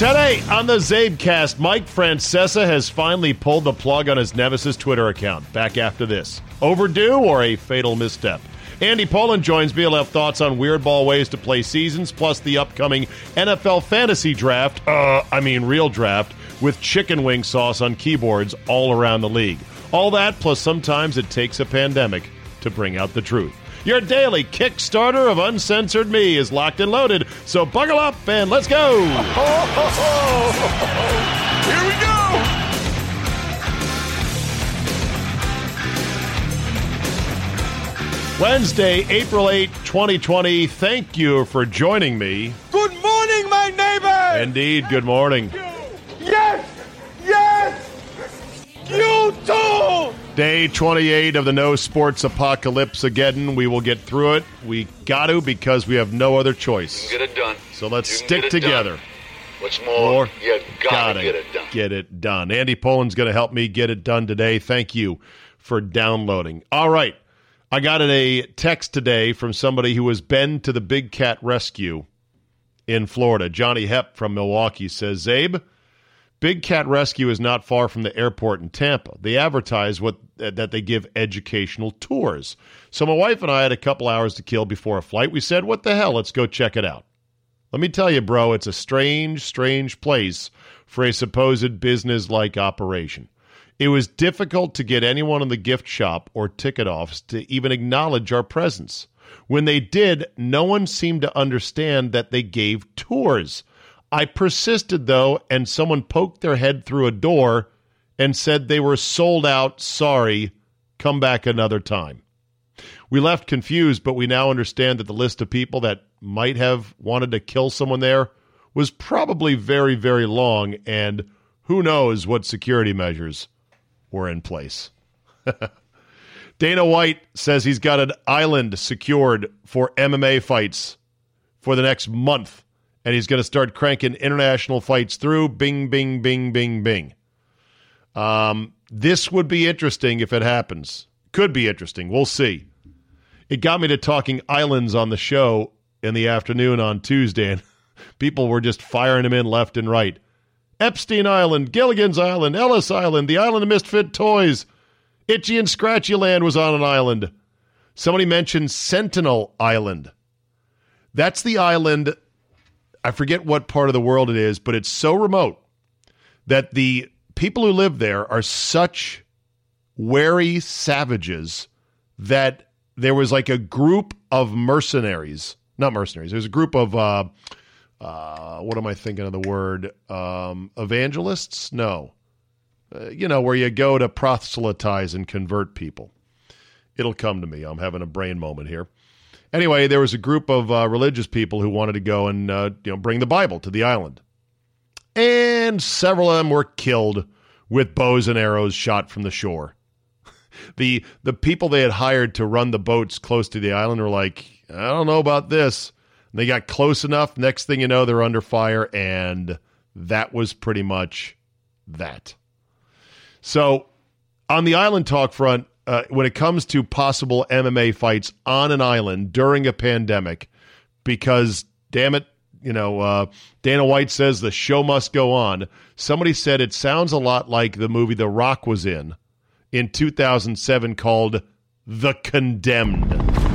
Today on the Czabecast, Mike Francesa has finally pulled the plug on his Nemesis Twitter account. Back after this. Overdue or a fatal misstep? Andy Pollin joins me. He'll have thoughts on weird ball ways to play seasons, plus the upcoming NFL fantasy draft. Uh, I mean, real draft with chicken wing sauce on keyboards all around the league. All that, plus sometimes it takes a pandemic to bring out the truth. Your daily Kickstarter of Uncensored Me is locked and loaded, so buckle up and let's go! Here we go! Wednesday, April 8, 2020. Thank you for joining me. Good morning, my neighbor! Indeed, good morning. Day 28 of the No Sports Apocalypse again. We will get through it. We got to because we have no other choice. Get it done. So let's stick together. done. What's more, you gotta, gotta get it done. Get it done. Andy Pollin's going to help me get it done today. Thank you for downloading. All right. I got a text today from somebody who has been to the Big Cat Rescue in Florida. Johnny Hepp from Milwaukee says, Czabe, Big Cat Rescue is not far from the airport in Tampa. They advertise what that they give educational tours. So my wife and I had a couple hours to kill before a flight. We said, "What the hell? Let's go check it out." Let me tell you, bro, it's a strange, strange place for a supposed business-like operation. It was difficult to get anyone in the gift shop or ticket office to even acknowledge our presence. When they did, no one seemed to understand that they gave tours. I persisted, though, and someone poked their head through a door and said they were sold out. Sorry, come back another time. We left confused, but we now understand that the list of people that might have wanted to kill someone there was probably very, very long, and who knows what security measures were in place. Dana White says he's got an island secured for MMA fights for the next month, and he's going to start cranking international fights through. Bing, bing, bing, bing, bing. Um, this would be interesting if it happens. Could be interesting. We'll see. It got me to talking islands on the show in the afternoon on Tuesday, and people were just firing him in left and right. Epstein Island, Gilligan's Island, Ellis Island, the Island of Misfit Toys, Itchy and Scratchy Land was on an island. Somebody mentioned Sentinel Island. That's the island. I forget what part of the world it is, but it's so remote that the people who live there are such wary savages that there was like a group of mercenaries, not mercenaries. There's a group of uh, uh, what am I thinking of the word? Um, evangelists? No, uh, you know where you go to proselytize and convert people. It'll come to me. I'm having a brain moment here. Anyway, there was a group of uh, religious people who wanted to go and uh, you know bring the Bible to the island, and several of them were killed with bows and arrows shot from the shore. the The people they had hired to run the boats close to the island were like, I don't know about this. And they got close enough. Next thing you know, they're under fire, and that was pretty much that. So, on the island talk front, uh, when it comes to possible MMA fights on an island during a pandemic, because damn it, you know, uh, Dana White says the show must go on. Somebody said it sounds a lot like the movie The Rock was in in 2007 called The Condemned.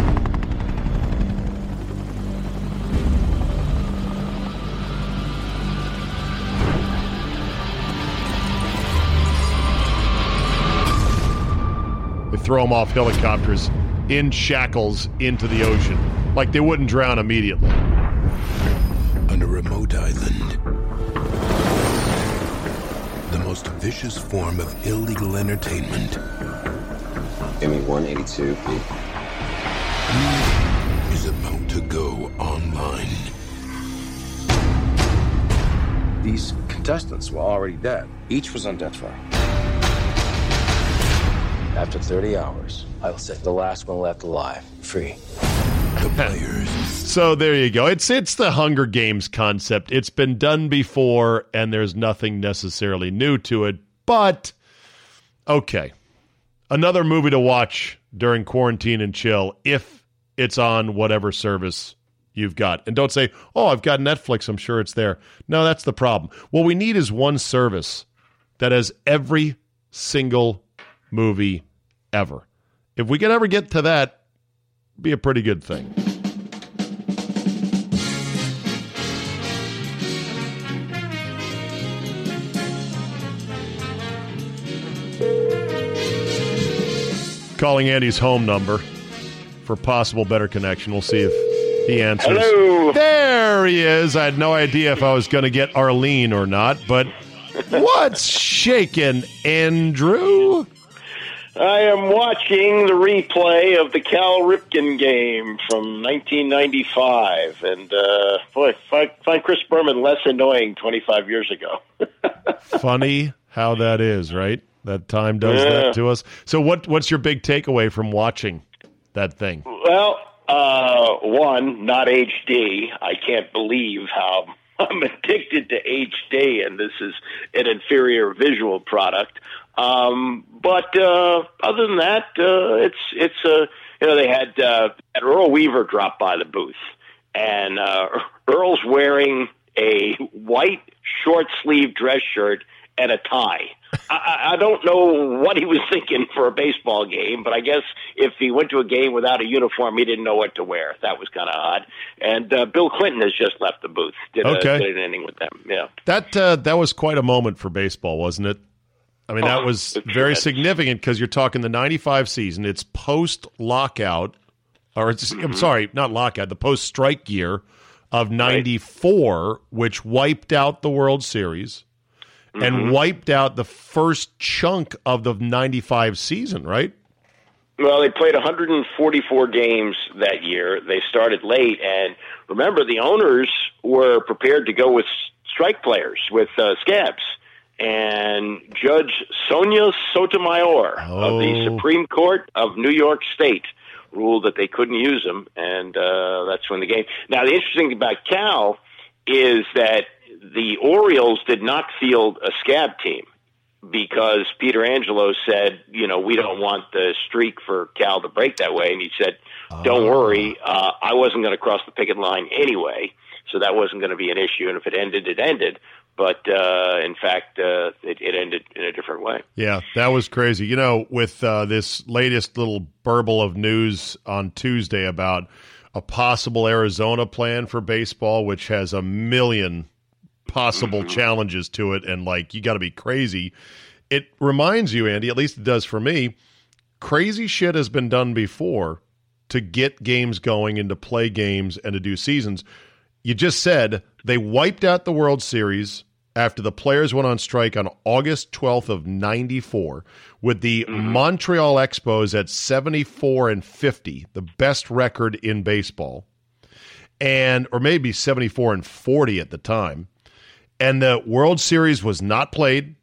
Throw them off helicopters in shackles into the ocean. Like they wouldn't drown immediately. On a remote island, the most vicious form of illegal entertainment. Give me 182, Pete. Is about to go online. These contestants were already dead. Each was on death row. After 30 hours, I will set the last one left alive free. The players. So there you go. It's it's the Hunger Games concept. It's been done before, and there's nothing necessarily new to it. But okay, another movie to watch during quarantine and chill if it's on whatever service you've got. And don't say, "Oh, I've got Netflix. I'm sure it's there." No, that's the problem. What we need is one service that has every single movie ever. If we could ever get to that, be a pretty good thing. Calling Andy's home number for possible better connection. We'll see if he answers. Hello. There he is. I had no idea if I was going to get Arlene or not, but what's shaking, Andrew? I am watching the replay of the Cal Ripken game from 1995, and uh, boy, find, find Chris Berman less annoying 25 years ago. Funny how that is, right? That time does Yeah. that to us. So, what what's your big takeaway from watching that thing? Well, uh, one, not HD. I can't believe how I'm addicted to HD, and this is an inferior visual product. Um, but uh, other than that, uh, it's it's uh, you know they had uh, had Earl Weaver drop by the booth, and uh, Earl's wearing a white short sleeve dress shirt and a tie. I, I- I don't know what he was thinking for a baseball game, but I guess if he went to a game without a uniform, he didn't know what to wear. That was kind of odd. And uh, Bill Clinton has just left the booth. Did, Okay. a, did an inning with them. Yeah. That uh, that was quite a moment for baseball, wasn't it? I mean, that Oh, was very significant because you're talking the '95 season. It's post lockout, or it's, Mm-hmm. I'm sorry, not lockout, the post strike year of '94, which wiped out the World Series Mm-hmm. and wiped out the first chunk of the '95 season. Right? Well, they played 144 games that year. They started late, and remember, the owners were prepared to go with strike players, with uh, scabs. And Judge Sonia Sotomayor of the Oh. Supreme Court of New York State ruled that they couldn't use them, and uh, that's when the game. Now, the interesting thing about Cal is that the Orioles did not field a scab team because Peter Angelo said, you know, we don't want the streak for Cal to break that way. And he said, don't worry, uh, I wasn't going to cross the picket line anyway, so that wasn't going to be an issue. And if it ended, it ended. But uh, in fact, uh, it, it ended in a different way. Yeah, that was crazy. You know, with uh, this latest little burble of news on Tuesday about a possible Arizona plan for baseball, which has a million possible challenges to it, and like you got to be crazy. It reminds you, Andy, at least it does for me. Crazy shit has been done before to get games going and to play games and to do seasons. You just said they wiped out the World Series after the players went on strike on August 12th of 94 with the mm-hmm. Montreal Expos at 74 and 50, the best record in baseball. And or maybe 74 and 40 at the time. And the World Series was not played.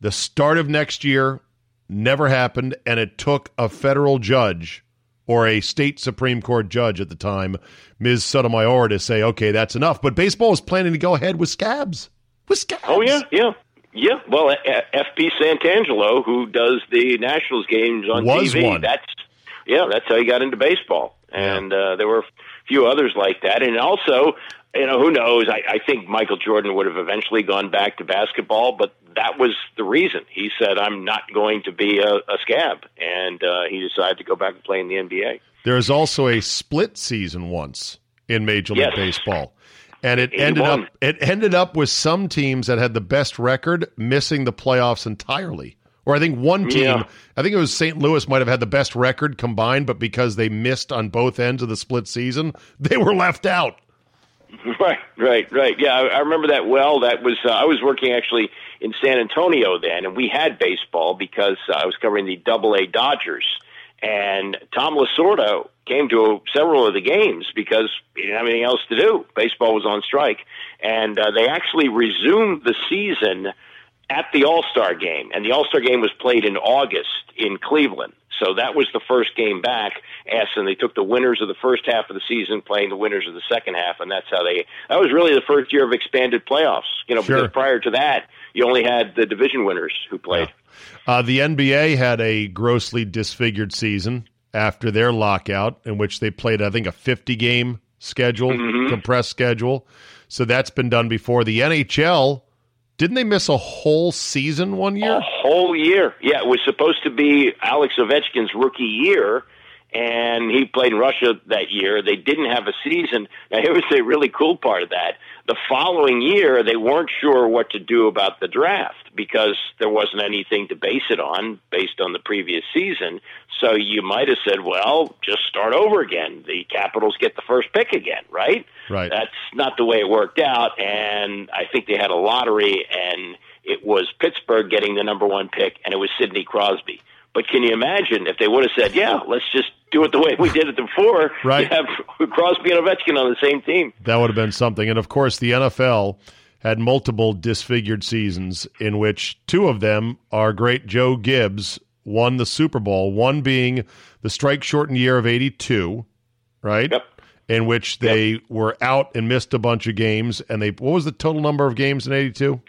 The start of next year never happened and it took a federal judge or a state Supreme Court judge at the time, Ms. Sotomayor, to say, okay, that's enough. But baseball is planning to go ahead with scabs. With scabs. Oh yeah, yeah, yeah. Well, FP Santangelo, who does the Nationals games on Was TV, one. that's yeah, that's how he got into baseball. And uh, there were a few others like that, and also, you know, who knows? I, I think Michael Jordan would have eventually gone back to basketball, but that was the reason. He said, "I'm not going to be a, a scab," and uh, he decided to go back and play in the NBA. There's also a split season once in Major League Yes. Baseball. And it ended up it ended up with some teams that had the best record missing the playoffs entirely. Or I think one team, Yeah. I think it was St. Louis, might have had the best record combined, but because they missed on both ends of the split season, they were left out. Right, right, right. Yeah, I, I remember that well. That was uh, I was working actually in San Antonio then, and we had baseball because uh, I was covering the Double A Dodgers, and Tom Lasorda came to several of the games because he didn't have anything else to do. Baseball was on strike, and uh, they actually resumed the season at the All Star game, and the All Star game was played in August in Cleveland. So that was the first game back. And they took the winners of the first half of the season playing the winners of the second half, and that's how they. That was really the first year of expanded playoffs. You know, Sure. because prior to that, you only had the division winners who played. Uh, the NBA had a grossly disfigured season after their lockout, in which they played, I think, a 50 game schedule, Mm-hmm. compressed schedule. So that's been done before. The NHL, didn't they miss a whole season one year? A whole year. Yeah, it was supposed to be Alex Ovechkin's rookie year, and he played in Russia that year. They didn't have a season. Now, here was the really cool part of that. The following year, they weren't sure what to do about the draft because there wasn't anything to base it on based on the previous season. So you might have said, well, just start over again. The Capitals get the first pick again, right? Right. That's not the way it worked out, and I think they had a lottery, and it was Pittsburgh getting the number one pick, and it was Sidney Crosby. But can you imagine if they would have said, "Yeah, let's just do it the way we did it before"? Right. You have Crosby and Ovechkin on the same team. That would have been something. And of course, the NFL had multiple disfigured seasons in which two of them are great Joe Gibbs won the Super Bowl, one being the strike shortened year of 82, right? Yep. In which they were out and missed a bunch of games. And they, what was the total number of games in 82?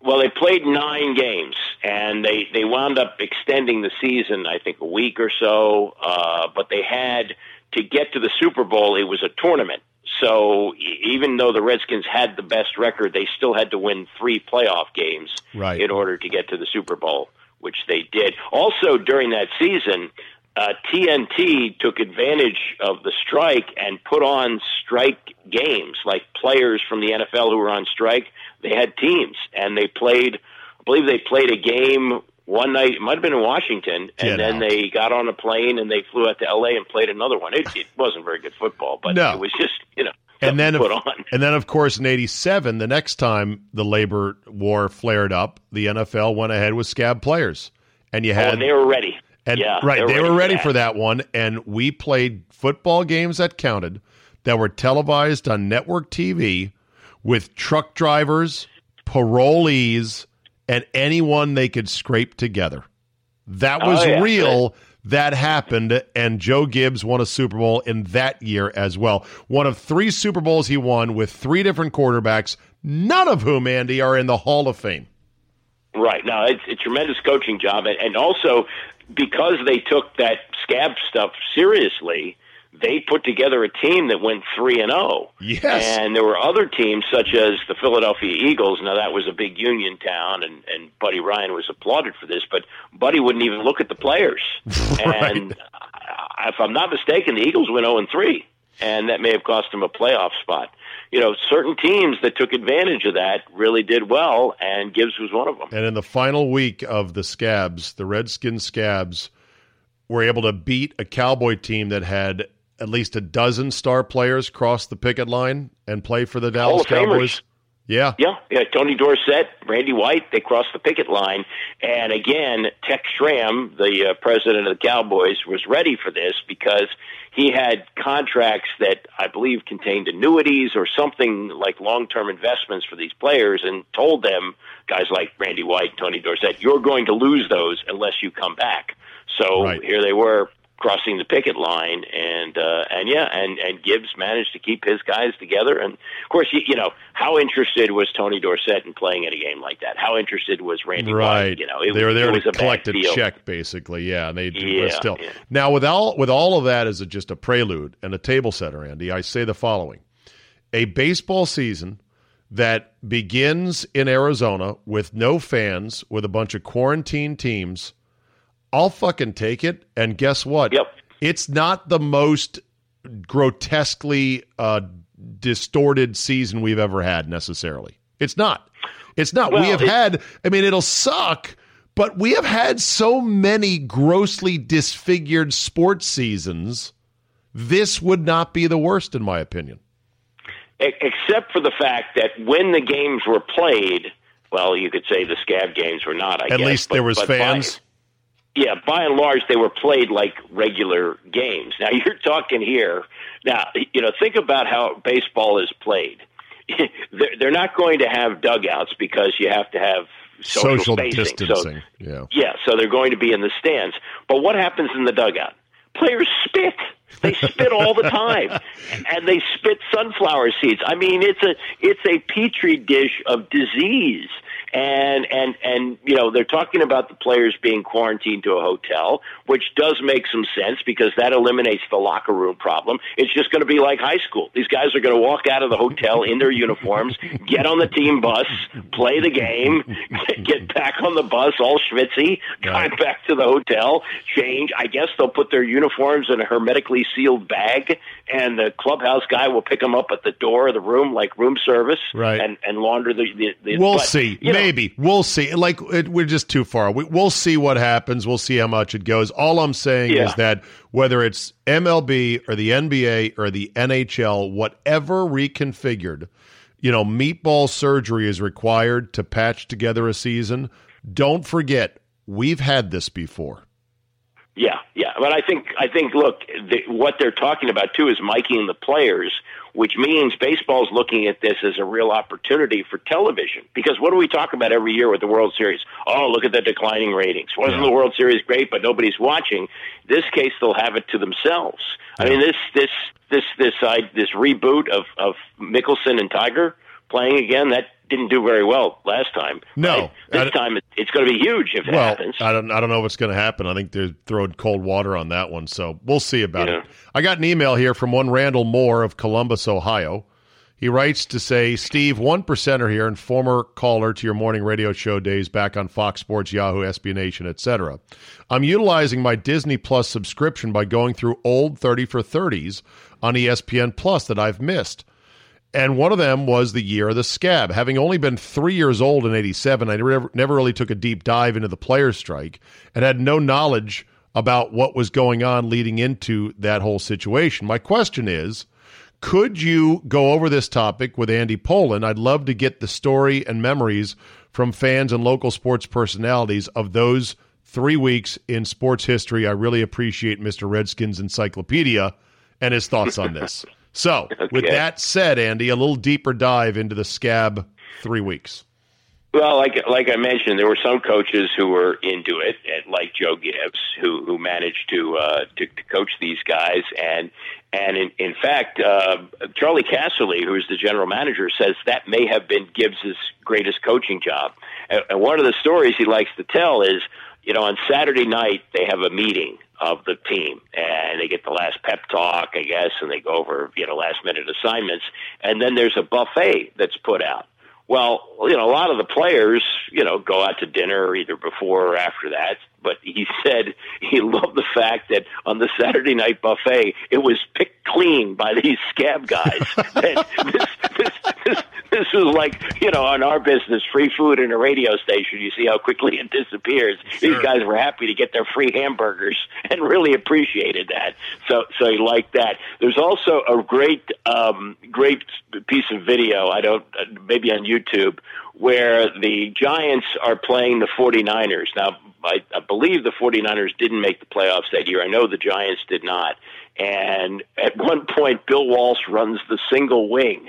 Well, they played nine games, and they they wound up extending the season. I think a week or so. Uh, but they had to get to the Super Bowl. It was a tournament, so even though the Redskins had the best record, they still had to win three playoff games Right. in order to get to the Super Bowl, which they did. Also, during that season, uh, TNT took advantage of the strike and put on strike games, like players from the NFL who were on strike. They had teams, and they played. I believe they played a game one night. It might have been in Washington, and Get then out. they got on a plane and they flew out to L.A. and played another one. It, it wasn't very good football, but No. it was just you know and then, of, put on. and then, of course, in '87, the next time the labor war flared up, the NFL went ahead with scab players, and you Oh, had and they were ready. And yeah, right, they were ready for that. that one, and we played football games that counted that were televised on network TV with truck drivers, parolees, and anyone they could scrape together. That oh, was Oh, yeah. real. That happened, and Joe Gibbs won a Super Bowl in that year as well. One of three Super Bowls he won with three different quarterbacks, none of whom, Andy, are in the Hall of Fame. Right. Now, it's a tremendous coaching job, and, and also because they took that scab stuff seriously, they put together a team that went three and zero. Yes. And there were other teams such as the Philadelphia Eagles. Now that was a big union town, and and Buddy Ryan was applauded for this, but Buddy wouldn't even look at the players. And uh, if I'm not mistaken, the Eagles went zero and three, and that may have cost them a playoff spot. You know, certain teams that took advantage of that really did well, and Gibbs was one of them. And in the final week of the Scabs, the Redskins Scabs were able to beat a Cowboy team that had at least a dozen star players cross the picket line and play for the Dallas Hall of Famers. Cowboys. Yeah. Yeah, yeah. Tony Dorsett, Randy White, they crossed the picket line, and again, Tex Schramm, the uh, president of the Cowboys, was ready for this because he had contracts that I believe contained annuities or something like long-term investments for these players, and told them, guys like Randy White, Tony Dorsett, you're going to lose those unless you come back. So Right. here they were crossing the picket line and uh and yeah and and Gibbs managed to keep his guys together and of course you, you know how interested was Tony Dorsett in playing in a game like that how interested was Randy Right. White you know it, they were there to a collect a check, basically. Yeah, and they Yeah, still. yeah. Now, with all with all of that as a, just a prelude and a table setter, Andy, I say the following: a baseball season that begins in Arizona with no fans, with a bunch of quarantine teams. I'll fucking take it. And guess what? Yep. It's not the most grotesquely uh, distorted season we've ever had necessarily. It's not. It's not. we have it- had. I mean, it'll suck, But we have had so many grossly disfigured sports seasons. This would not be the worst, in my opinion. Except for the fact that when the games were played, well, you could say the scab games were not. I At guess, least there was fans. By, yeah, by and large, they were played like regular games. Now you're talking here. Now you know, think about how baseball is played. They're not going to have dugouts because you have to have social, social spacing. distancing. So, yeah, yeah. So they're going to be in the stands. But what happens in the dugout? Players spit. They spit all the time, and they spit sunflower seeds. I mean, it's a it's a petri dish of disease and and and you know they're talking about the players being quarantined to a hotel, which does make some sense because that eliminates the locker room problem. It's just going to be like high school. These guys are going to walk out of the hotel in their uniforms, get on the team bus, play the game, get back on the bus all schwitzy, drive back to the hotel, change. I guess they'll put their uniforms in a hermetically sealed bag, and the clubhouse guy will pick them up at the door of the room like room service, right. and and launder the. the, the we'll but, see. You know, Maybe we'll see. Like it, we're just too far. We, will see what happens. We'll see how much it goes. All I'm saying Yeah. is that whether it's MLB or the NBA or the NHL, whatever reconfigured, you know, meatball surgery is required to patch together a season. Don't forget, we've had this before. Yeah, yeah, but I think I think look, the, what they're talking about too is miking the players, which means baseball's looking at this as a real opportunity for television. Because what do we talk about every year with the World Series? Oh, look at the declining ratings. Wasn't the World Series great, but nobody's watching? This case, they'll have it to themselves. I mean, this this this this uh, this reboot of of Mickelson and Tiger playing again that didn't do very well last time. No. right? this time it, it's going to be huge if it well, happens. I don't I don't know what's going to happen. I think they're throwing cold water on that one, so we'll see about Yeah. it. I got an email here from one Randall Moore of Columbus, Ohio. He writes to say, Steve, one percenter here and former caller to your morning radio show days back on Fox Sports, Yahoo, SB Nation, etc. I'm utilizing my Disney Plus subscription by going through old 30 for 30s on ESPN Plus that I've missed. And one of them was the year of the scab. Having only been three years old in 87, I never, never really took a deep dive into the players' strike and had no knowledge about what was going on leading into that whole situation. My question is could you go over this topic with Andy Pollin? I'd love to get the story and memories from fans and local sports personalities of those three weeks in sports history. I really appreciate Mr. Redskins Encyclopedia and his thoughts on this. So, with that said, Andy, a little deeper dive into the scab three weeks. Well, like like I mentioned, there were some coaches who were into it, like Joe Gibbs, who who managed to uh, to, to coach these guys, and and in, in fact, uh, Charley Casserly, who is the general manager, says that may have been Gibbs's greatest coaching job. And, and one of the stories he likes to tell is, you know, on Saturday night they have a meeting of the team, and they get the last pep talk, I guess, and they go over you know last minute assignments, and then there's a buffet that's put out. Well, you know, a lot of the players, you know, go out to dinner either before or after that. But he said he loved the fact that on the Saturday night buffet, it was picked clean by these scab guys. this, this, this, this was like, you know, on our business, free food in a radio station. You see how quickly it disappears. These guys were happy to get their free hamburgers and really appreciated that. So, so he liked that. There's also a great, um, great piece of video. I don't, uh, maybe on YouTube, where the Giants are playing the 49ers. Now, I, I believe the 49ers didn't make the playoffs that year. I know the Giants did not. And at one point, Bill Walsh runs the single wing.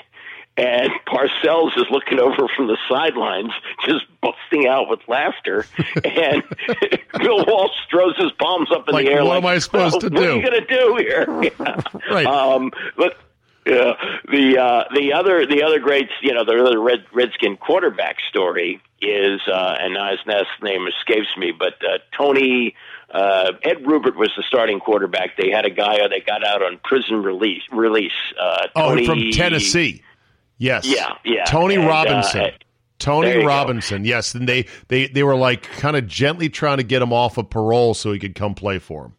And Parcells is looking over from the sidelines, just busting out with laughter. And Bill Walsh throws his palms up in Like, the air. what like, am I supposed to do? what are do?" you going to do here? Yeah. Right. Um, but yeah, the uh, the other the other great you know the other Red Redskin quarterback story is uh, and now his last name escapes me, but uh, Tony uh, Ed Rubbert was the starting quarterback. They had a guy that got out on prison release release. Uh, Oh, from Tennessee. Yes. Yeah, yeah. Tony And, uh, Robinson. there Tony you go. Robinson. Yes, and they, they they were like kind of gently trying to get him off of parole so he could come play for him.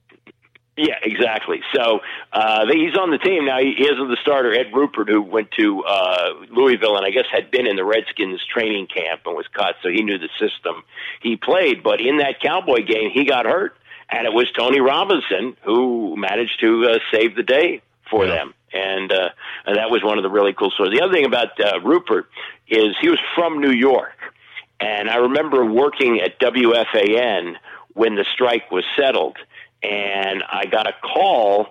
Yeah, exactly. So uh, he's on the team now. He is the starter, Ed Rubbert, who went to uh, Louisville and I guess had been in the Redskins training camp and was cut, so he knew the system. He played, but in that Cowboy game, he got hurt, and it was Tony Robinson who managed to uh, save the day for yeah. them. And, uh, and that was one of the really cool stories. The other thing about uh, Rubbert is he was from New York. And I remember working at WFAN when the strike was settled and I got a call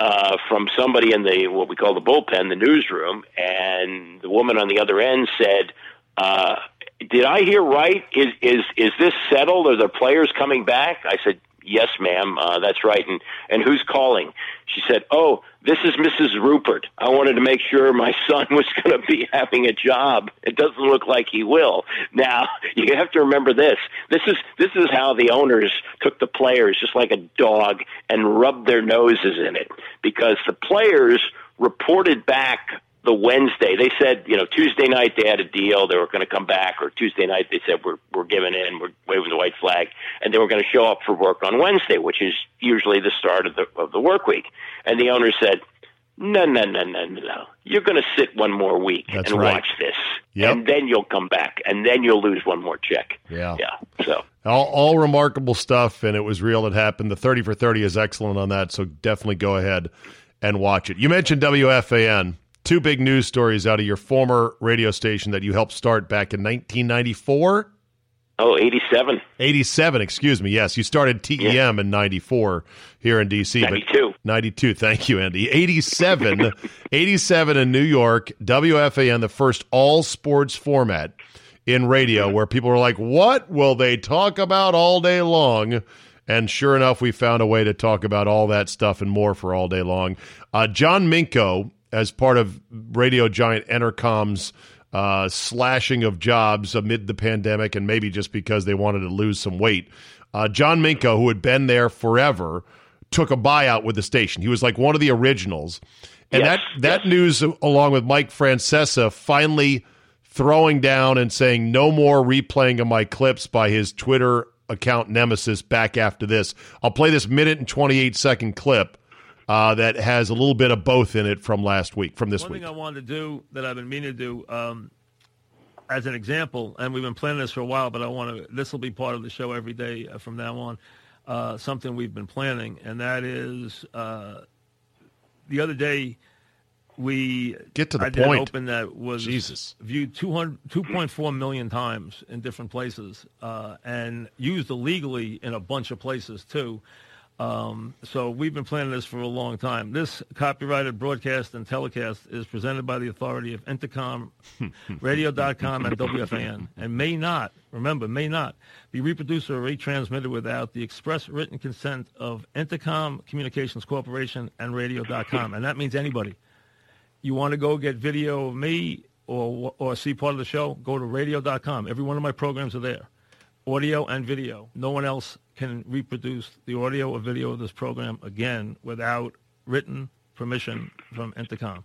uh, from somebody in the what we call the bullpen, the newsroom, and the woman on the other end said, uh, "Did I hear right? Is is is this settled? Are the players coming back?" I said, Yes, ma'am, uh, that's right. And and who's calling? She said, "Oh, this is Mrs. Rubbert. I wanted to make sure my son was going to be having a job. It doesn't look like he will." Now you have to remember this. This is this is how the owners took the players, just like a dog, and rubbed their noses in it, because the players reported back the Wednesday. They said, you know, Tuesday night they had a deal. They were going to come back, or Tuesday night they said we're we're giving in, we're waving the white flag, and they were going to show up for work on Wednesday, which is usually the start of the of the work week. And the owner said, no, no, no, no, no. You're going to sit one more week That's and right. watch this, Yep. and then you'll come back, and then you'll lose one more check. Yeah. yeah. So All, all remarkable stuff, and it was real. It happened. The 30 for 30 is excellent on that, so definitely go ahead and watch it. You mentioned WFAN. Two big news stories out of your former radio station that you helped start back in 1994. Oh, 87. 87, excuse me. Yes, you started TEM in 94 here in DC. 92. 92. Thank you, Andy. 87, 87 in New York, WFAN, the first all sports format in radio where people were like, what will they talk about all day long? And sure enough, we found a way to talk about all that stuff and more for all day long. Uh, John Minko, as part of radio giant Entercom's uh, slashing of jobs amid the pandemic, and maybe just because they wanted to lose some weight. Uh, John Minko, who had been there forever, took a buyout with the station. He was like one of the originals, and Yes, that that news, along with Mike Francesa, finally throwing down and saying no more replaying of my clips by his Twitter account nemesis. Back after this, I'll play this minute and twenty eight second clip. Uh, that has a little bit of both in it from last week, from this One week. thing I wanted to do that I've been meaning to do, um, as an example, and we've been planning this for a while, but I want to. This will be part of the show every day uh, from now on. Uh, something we've been planning, and that is uh, the other day we Get to the I did an point. open that was Jesus. viewed 200 2.4 million times in different places uh, and used illegally in a bunch of places too. Um, so we've been planning this for a long time. This copyrighted broadcast and telecast is presented by the authority of Entercom, Radio.com, and WFAN, and may not, remember, may not be reproduced or retransmitted without the express written consent of Entercom Communications Corporation and Radio.com, and that means anybody. You want to go get video of me or or see part of the show? Go to Radio.com. Every one of my programs are there audio and video. No one else can reproduce the audio or video of this program again without written permission from Entercom.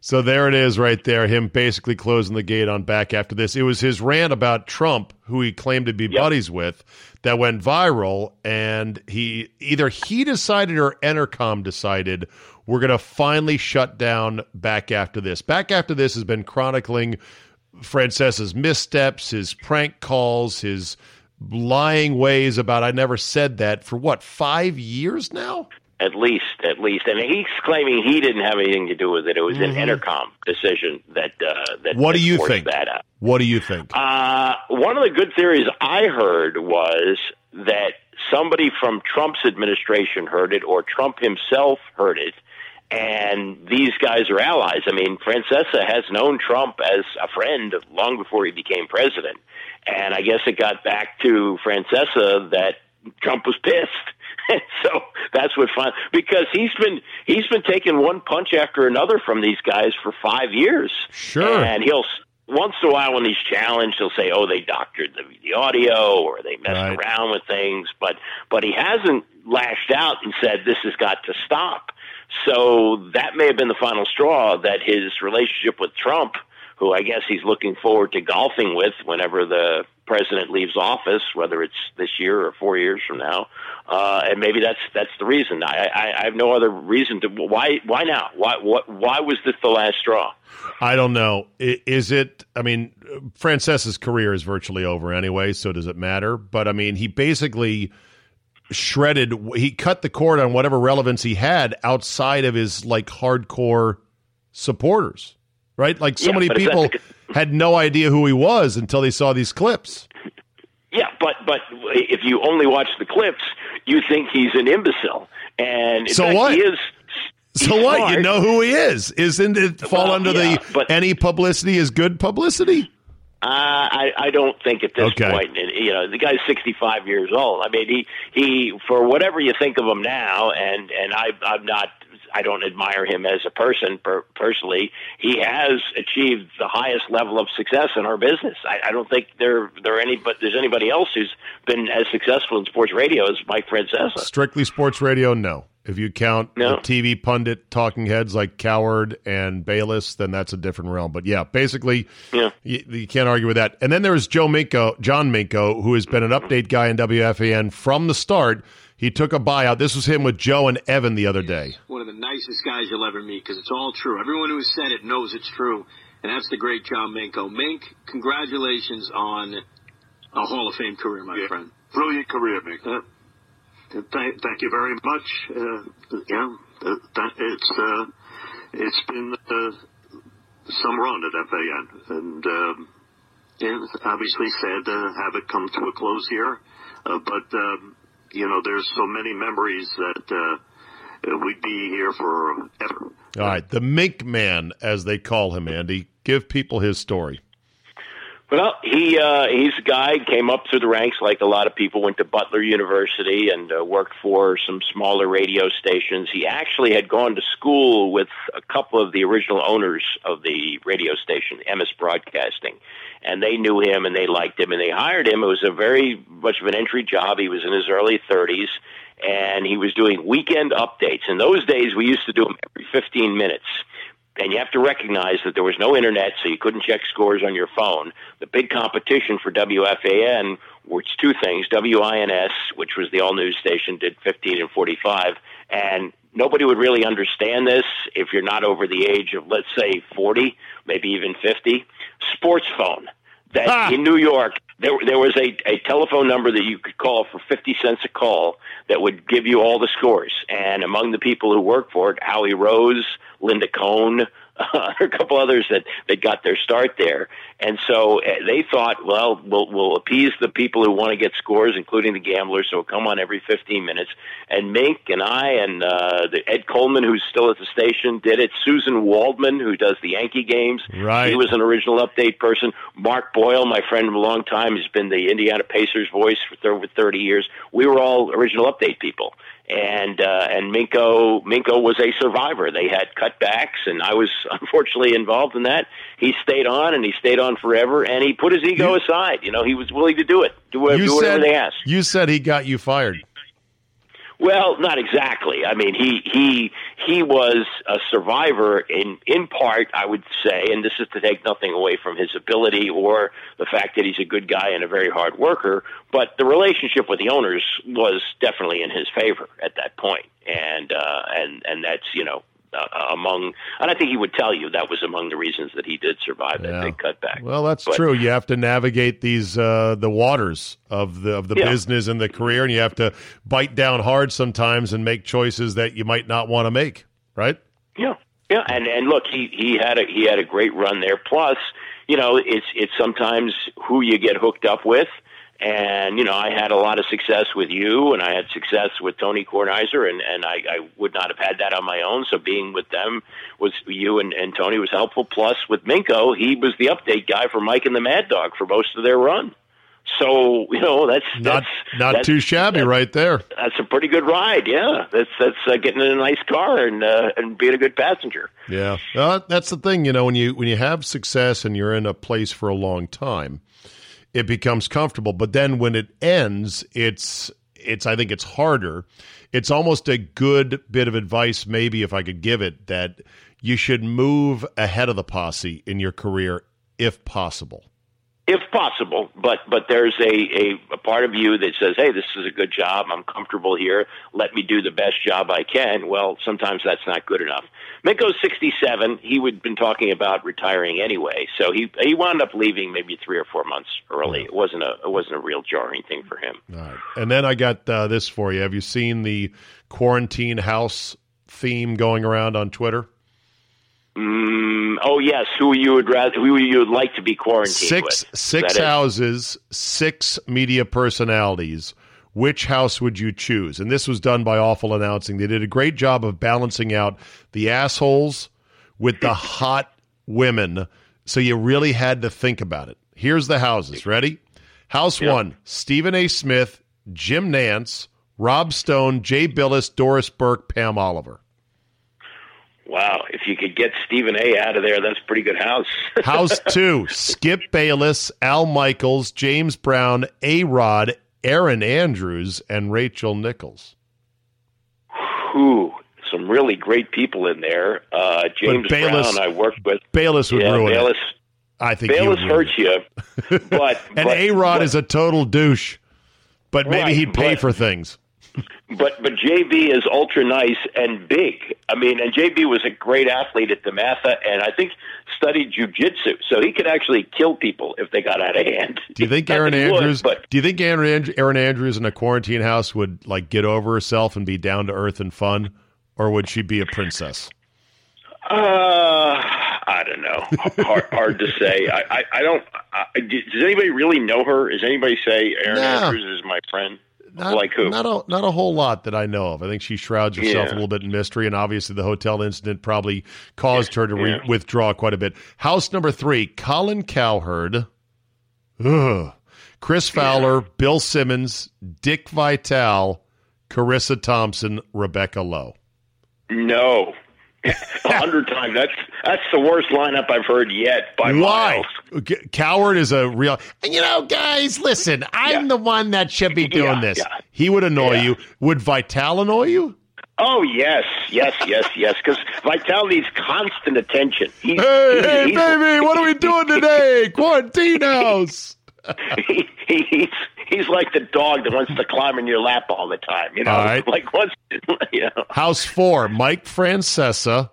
So there it is right there, him basically closing the gate on back after this. It was his rant about Trump, who he claimed to be buddies with, that went viral. And he either he decided or Entercom decided we're going to finally shut down back after this. Back after this has been chronicling Francesa's missteps, his prank calls, his lying ways about I never said that for what, five years now? At least, at least, and he's claiming he didn't have anything to do with it. It was an Entercom decision that uh, that. Mm-hmm. What do you think? That out. What do you think? Uh, one of the good theories I heard was that somebody from Trump's administration heard it, or Trump himself heard it, and these guys are allies. I mean, Francesa has known Trump as a friend long before he became president, and I guess it got back to Francesa that Trump was pissed. so that's what fun because he's been he's been taking one punch after another from these guys for five years. Sure. and he'll once in a while when he's challenged, he'll say, "Oh, they doctored the, the audio or they messed Right. around with things," but but he hasn't lashed out and said this has got to stop. So that may have been the final straw that his relationship with Trump who I guess he's looking forward to golfing with whenever the president leaves office, whether it's this year or four years from now. Uh, and maybe that's that's the reason. I, I, I have no other reason to why why now? Why what why was this the last straw? I don't know. Is it? I mean, Francesa's career is virtually over anyway, so does it matter? But I mean, he basically shredded. He cut the cord on whatever relevance he had outside of his like hardcore supporters, right? Like so Yeah, many people that's had no idea who he was until they saw these clips. Yeah, but but if you only watch the clips, you think he's an imbecile, and So fact, what? He is. So what? smart. You know who he is? Isn't it fall Well, under yeah, the but- any publicity is good publicity? Uh, I I don't think at this Okay. point. You know, the guy's 65 years old. I mean, he he for whatever you think of him now, and and I I'm not. I don't admire him as a person per, personally. He has achieved the highest level of success in our business. I, I don't think there there any but there's anybody else who's been as successful in sports radio as Mike Francesa. Strictly sports radio, no. If you count No. the TV pundit talking heads like Cowherd and Bayless, then that's a different realm. But yeah, basically, Yeah. you, you can't argue with that. And then there's Joe Minko, John Minko, who has been an update guy in WFAN from the start. He took a buyout. This was him with Joe and Evan the other day. one of the nicest guys you'll ever meet because it's all true. Everyone who has said it knows it's true, and that's the great John Minko. Mink, congratulations on a Hall of Fame career, my friend. Brilliant career, Mick. Uh, thank, thank you very much. Uh, yeah, uh, that, it's uh, it's been uh, some run at FAN, and um, yeah, obviously sad to have it come to a close here. Uh, but um, you know, there's so many memories that uh, we'd be here forever. All right, the Mink Man, as they call him, Andy. Give people his story. Well, he uh, he's a guy came up through the ranks like a lot of people. Went to Butler University and uh, worked for some smaller radio stations. He actually had gone to school with a couple of the original owners of the radio station, Emmis Broadcasting, and they knew him and they liked him and they hired him. It was a very much of an entry job. He was in his early thirties. And he was doing weekend updates. In those days, we used to do them every 15 minutes and you have to recognize that there was no internet, so you couldn't check scores on your phone. The big competition for WFAN was two things: WINS, which was the all news station, did 15 and 45, and nobody would really understand this if you're not over the age of, let's say, 40, maybe even 50. Sports phone. That ah. in New York, there there was a, a telephone number that you could call for 50 cents a call that would give you all the scores. And among the people who worked for it, Howie Rose, Linda Cohn, uh, a couple others that, that got their start there. And so uh, they thought, well, we'll, we'll appease the people who want to get scores, including the gamblers, so we'll come on every 15 minutes. And Mink and I and uh, the Ed Coleman, who's still at the station, did it. Susan Waldman, who does the Yankee games, Right. he was an original update person. Mark Boyle, my friend of a long time, has been the Indiana Pacers voice for over 30 years. We were all original update people. And uh, and Minko Minko was a survivor. They had cutbacks, and I was unfortunately involved in that. He stayed on, and he stayed on forever, and he put his ego aside. You know, he was willing to do it, do, whatever- You do whatever they asked. you said he got you fired. Well, not exactly. I mean, he he he was a survivor in in part, I would say, and this is to take nothing away from his ability or the fact that he's a good guy and a very hard worker. But the relationship with the owners was definitely in his favor at that point, and uh, and and that's you know. Uh, among, and I think he would tell you that was among the reasons that he did survive that Yeah. big cutback. Well, that's But- true. You have to navigate these uh, the waters of the of the Yeah. business and the career, and you have to bite down hard sometimes and make choices that you might not want to make. Right? Yeah, yeah, and and look, he he had a he had a great run there. Plus, you know, it's it's sometimes who you get hooked up with. And you know, I had a lot of success with you, and I had success with Tony Kornheiser, and and I, I would not have had that on my own. So being with them was you and, and Tony was helpful. Plus, with Minko, he was the update guy for Mike and the Mad Dog for most of their run. So you know, that's Not that's, not that's- too shabby, right there. That's a pretty good ride. Yeah, that's that's uh, getting in a nice car and uh, and being a good passenger. Yeah, well, that's the thing. You know, when you when you have success and you're in a place for a long time, it becomes comfortable. But then when it ends, it's it's I think it's harder. It's almost a good bit of advice, maybe if I could give it, that you should move ahead of the posse in your career if possible? If possible. But but there's a, a, a part of you that says, "Hey, this is a good job. I'm comfortable here. Let me do the best job I can." Well, sometimes that's not good enough. Minko's 67. He would been talking about retiring anyway, so he he wound up leaving maybe three or four months early. It wasn't a it wasn't a real jarring thing for him. Right. And then I got uh, this for you. Have you seen the quarantine house theme going around on Twitter? Mm, oh yes, who you would rather who you would like to be quarantined six with? six houses, six media personalities. Which house would you choose? And this was done by Awful Announcing. They did a great job of balancing out the assholes with the hot women. So you really had to think about it. Here's the houses. Ready? House Yeah. one: Stephen A. Smith, Jim Nantz, Rob Stone, Jay Bilas, Doris Burke, Pam Oliver. Wow, if you could get Stephen A. out of there, that's a pretty good house. House two, Skip Bayless, Al Michaels, James Brown, A Rod, Erin Andrews, and Rachel Nichols. Who? Some really great people in there. Uh, James Bayless- Brown, I worked with. Bayless would yeah, ruin Bayless, it. I think he Bayless hurts you, but And A Rod is a total douche, but maybe Right, he'd pay but- for things. But but JB is ultra nice and big. I mean, and JB was a great athlete at DeMatha, and I think studied jujitsu, so he could actually kill people if they got out of hand. Do you think Erin that he would, Andrews? but do you think Erin, Erin Andrews in a quarantine house would like get over herself and be down to earth and fun, or would she be a princess? uh, I don't know. Hard, hard to say. I I, I don't. I, does anybody really know her? Does anybody say Erin No. Andrews is my friend? Not, like who? Not a not a whole lot that I know of. I think she shrouds herself Yeah. a little bit in mystery, and obviously the hotel incident probably caused her to re- Yeah. withdraw quite a bit. House number three: Colin Cowherd, Ugh. Chris Fowler, Bill Simmons, Dick Vitale, Charissa Thompson, Rebecca Lowe. No. A hundred times. That's that's the worst lineup I've heard yet by Why? miles. Cowherd is a real. And you know, guys, listen. I'm the one that should be doing Yeah, this. yeah. He would annoy Yeah. you. Would Vitale annoy you? Oh yes, yes, yes, yes. Because Vitale needs constant attention. He's, Hey, he's, hey, he's, baby, what are we doing today? Quarantine house. he, he's he's like the dog that wants to climb in your lap all the time. You know, right. like once. You know. House four: Mike Francesa,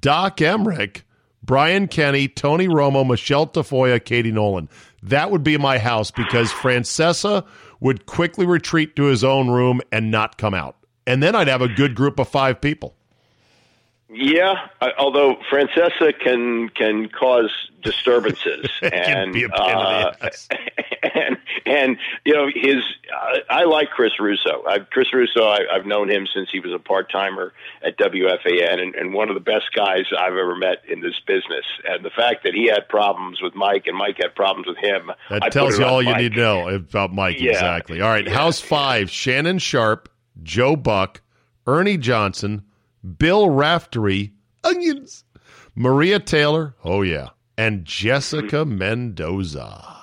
Doc Emrick, Brian Kenny, Tony Romo, Michelle Tafoya, Katie Nolan. That would be my house because Francesa would quickly retreat to his own room and not come out. And then I'd have a good group of five people. Yeah, although Francesa can can cause disturbances and be a pain in the uh, and and you know his I, I like Chris Russo. I, Chris Russo, I, I've known him since he was a part timer at WFAN, and, and one of the best guys I've ever met in this business. And the fact that he had problems with Mike and Mike had problems with him, That I tells you all you Mike. need to know about Mike. Yeah. Exactly. All right. House five Shannon Sharpe, Joe Buck, Ernie Johnson, Bill Raftery, Onions, Maria Taylor. Oh, yeah. And Jessica Mendoza.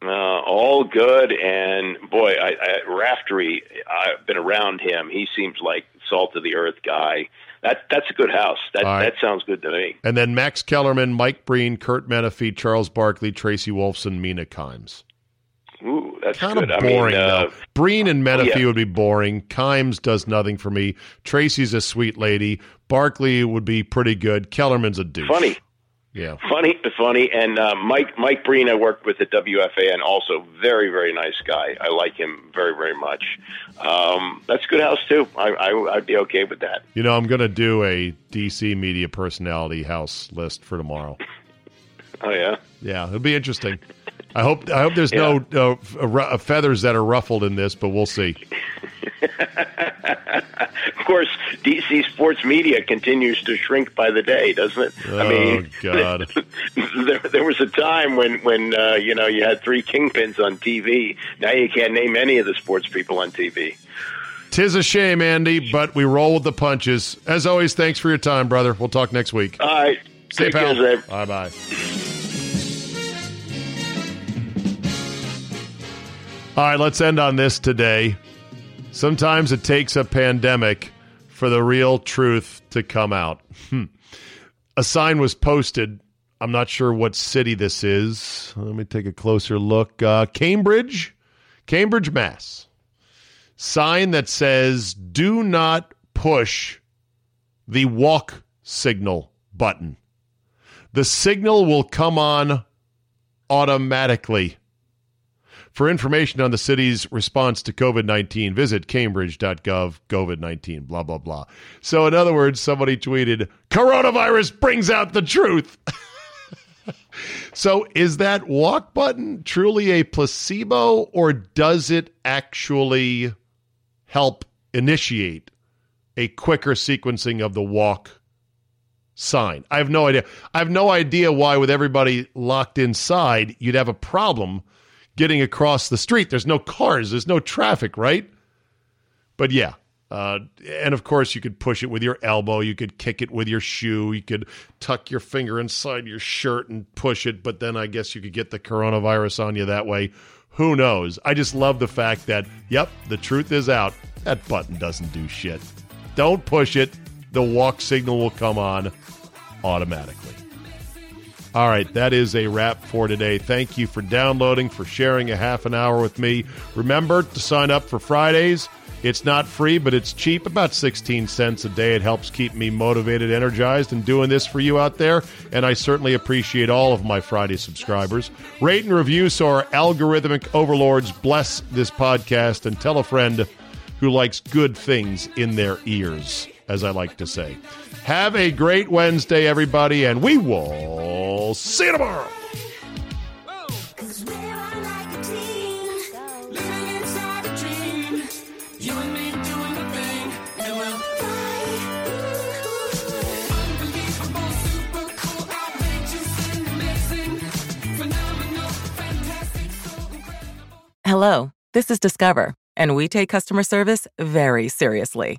Uh, all good, and boy, I, I, Raftery. I've been around him. He seems like salt of the earth guy. That that's a good house. That right. that sounds good to me. And then Max Kellerman, Mike Breen, Kurt Menefee, Charles Barkley, Tracy Wolfson, Mina Kimes. Ooh, that's Kind good. of I mean, boring, uh. Breen and Menefee yeah. would be boring. Kimes does nothing for me. Tracy's a sweet lady. Barkley would be pretty good. Kellerman's a douche. funny, Yeah. funny, funny. And uh, Mike Mike Breen, I worked with at WFA, and also very very nice guy. I like him very very much. Um, that's good house too. I, I I'd be okay with that. You know, I'm going to do a DC media personality house list for tomorrow. Oh yeah. Yeah, it'll be interesting. I hope I hope there's no uh, uh, uh, feathers that are ruffled in this, but we'll see. Of course, DC sports media continues to shrink by the day, doesn't it? I Oh, mean, God. there, there was a time when, when uh, you know, you had three kingpins on TV. Now you can't name any of the sports people on TV. Tis a shame, Andy, but we roll with the punches. As always, thanks for your time, brother. We'll talk next week. All right, See you, take care, pal. Bye bye. All right, let's end on this today. Sometimes it takes a pandemic for the real truth to come out. Hmm. a sign was posted. I'm not sure what city this is. Let me take a closer look. Uh, Cambridge, Cambridge, Mass. Sign that says, do not push the walk signal button. The signal will come on automatically. For information on the city's response to COVID 19, visit cambridge.gov, COVID 19, blah, blah, blah. So, in other words, somebody tweeted, Coronavirus brings out the truth. so, is that walk button truly a placebo, or does it actually help initiate a quicker sequencing of the walk sign. I have no idea. I have no idea why, with everybody locked inside, you'd have a problem getting across the street. There's no cars, there's no traffic, right? But yeah. Uh, and of course, you could push it with your elbow. You could kick it with your shoe. You could tuck your finger inside your shirt and push it. But then I guess you could get the coronavirus on you that way. Who knows? I just love the fact that, yep, the truth is out. That button doesn't do shit. Don't push it. The walk signal will come on automatically. All right, that is a wrap for today. Thank you for downloading, for sharing a half an hour with me. Remember to sign up for Fridays. It's not free, but it's cheap, about 16 cents a day. It helps keep me motivated, energized, and doing this for you out there. And I certainly appreciate all of my Friday subscribers. Rate and review so our algorithmic overlords bless this podcast and tell a friend who likes good things in their ears, as I like to say. Have a great Wednesday, everybody, and we will see you tomorrow. Hello, this is Discover, and we take customer service very seriously.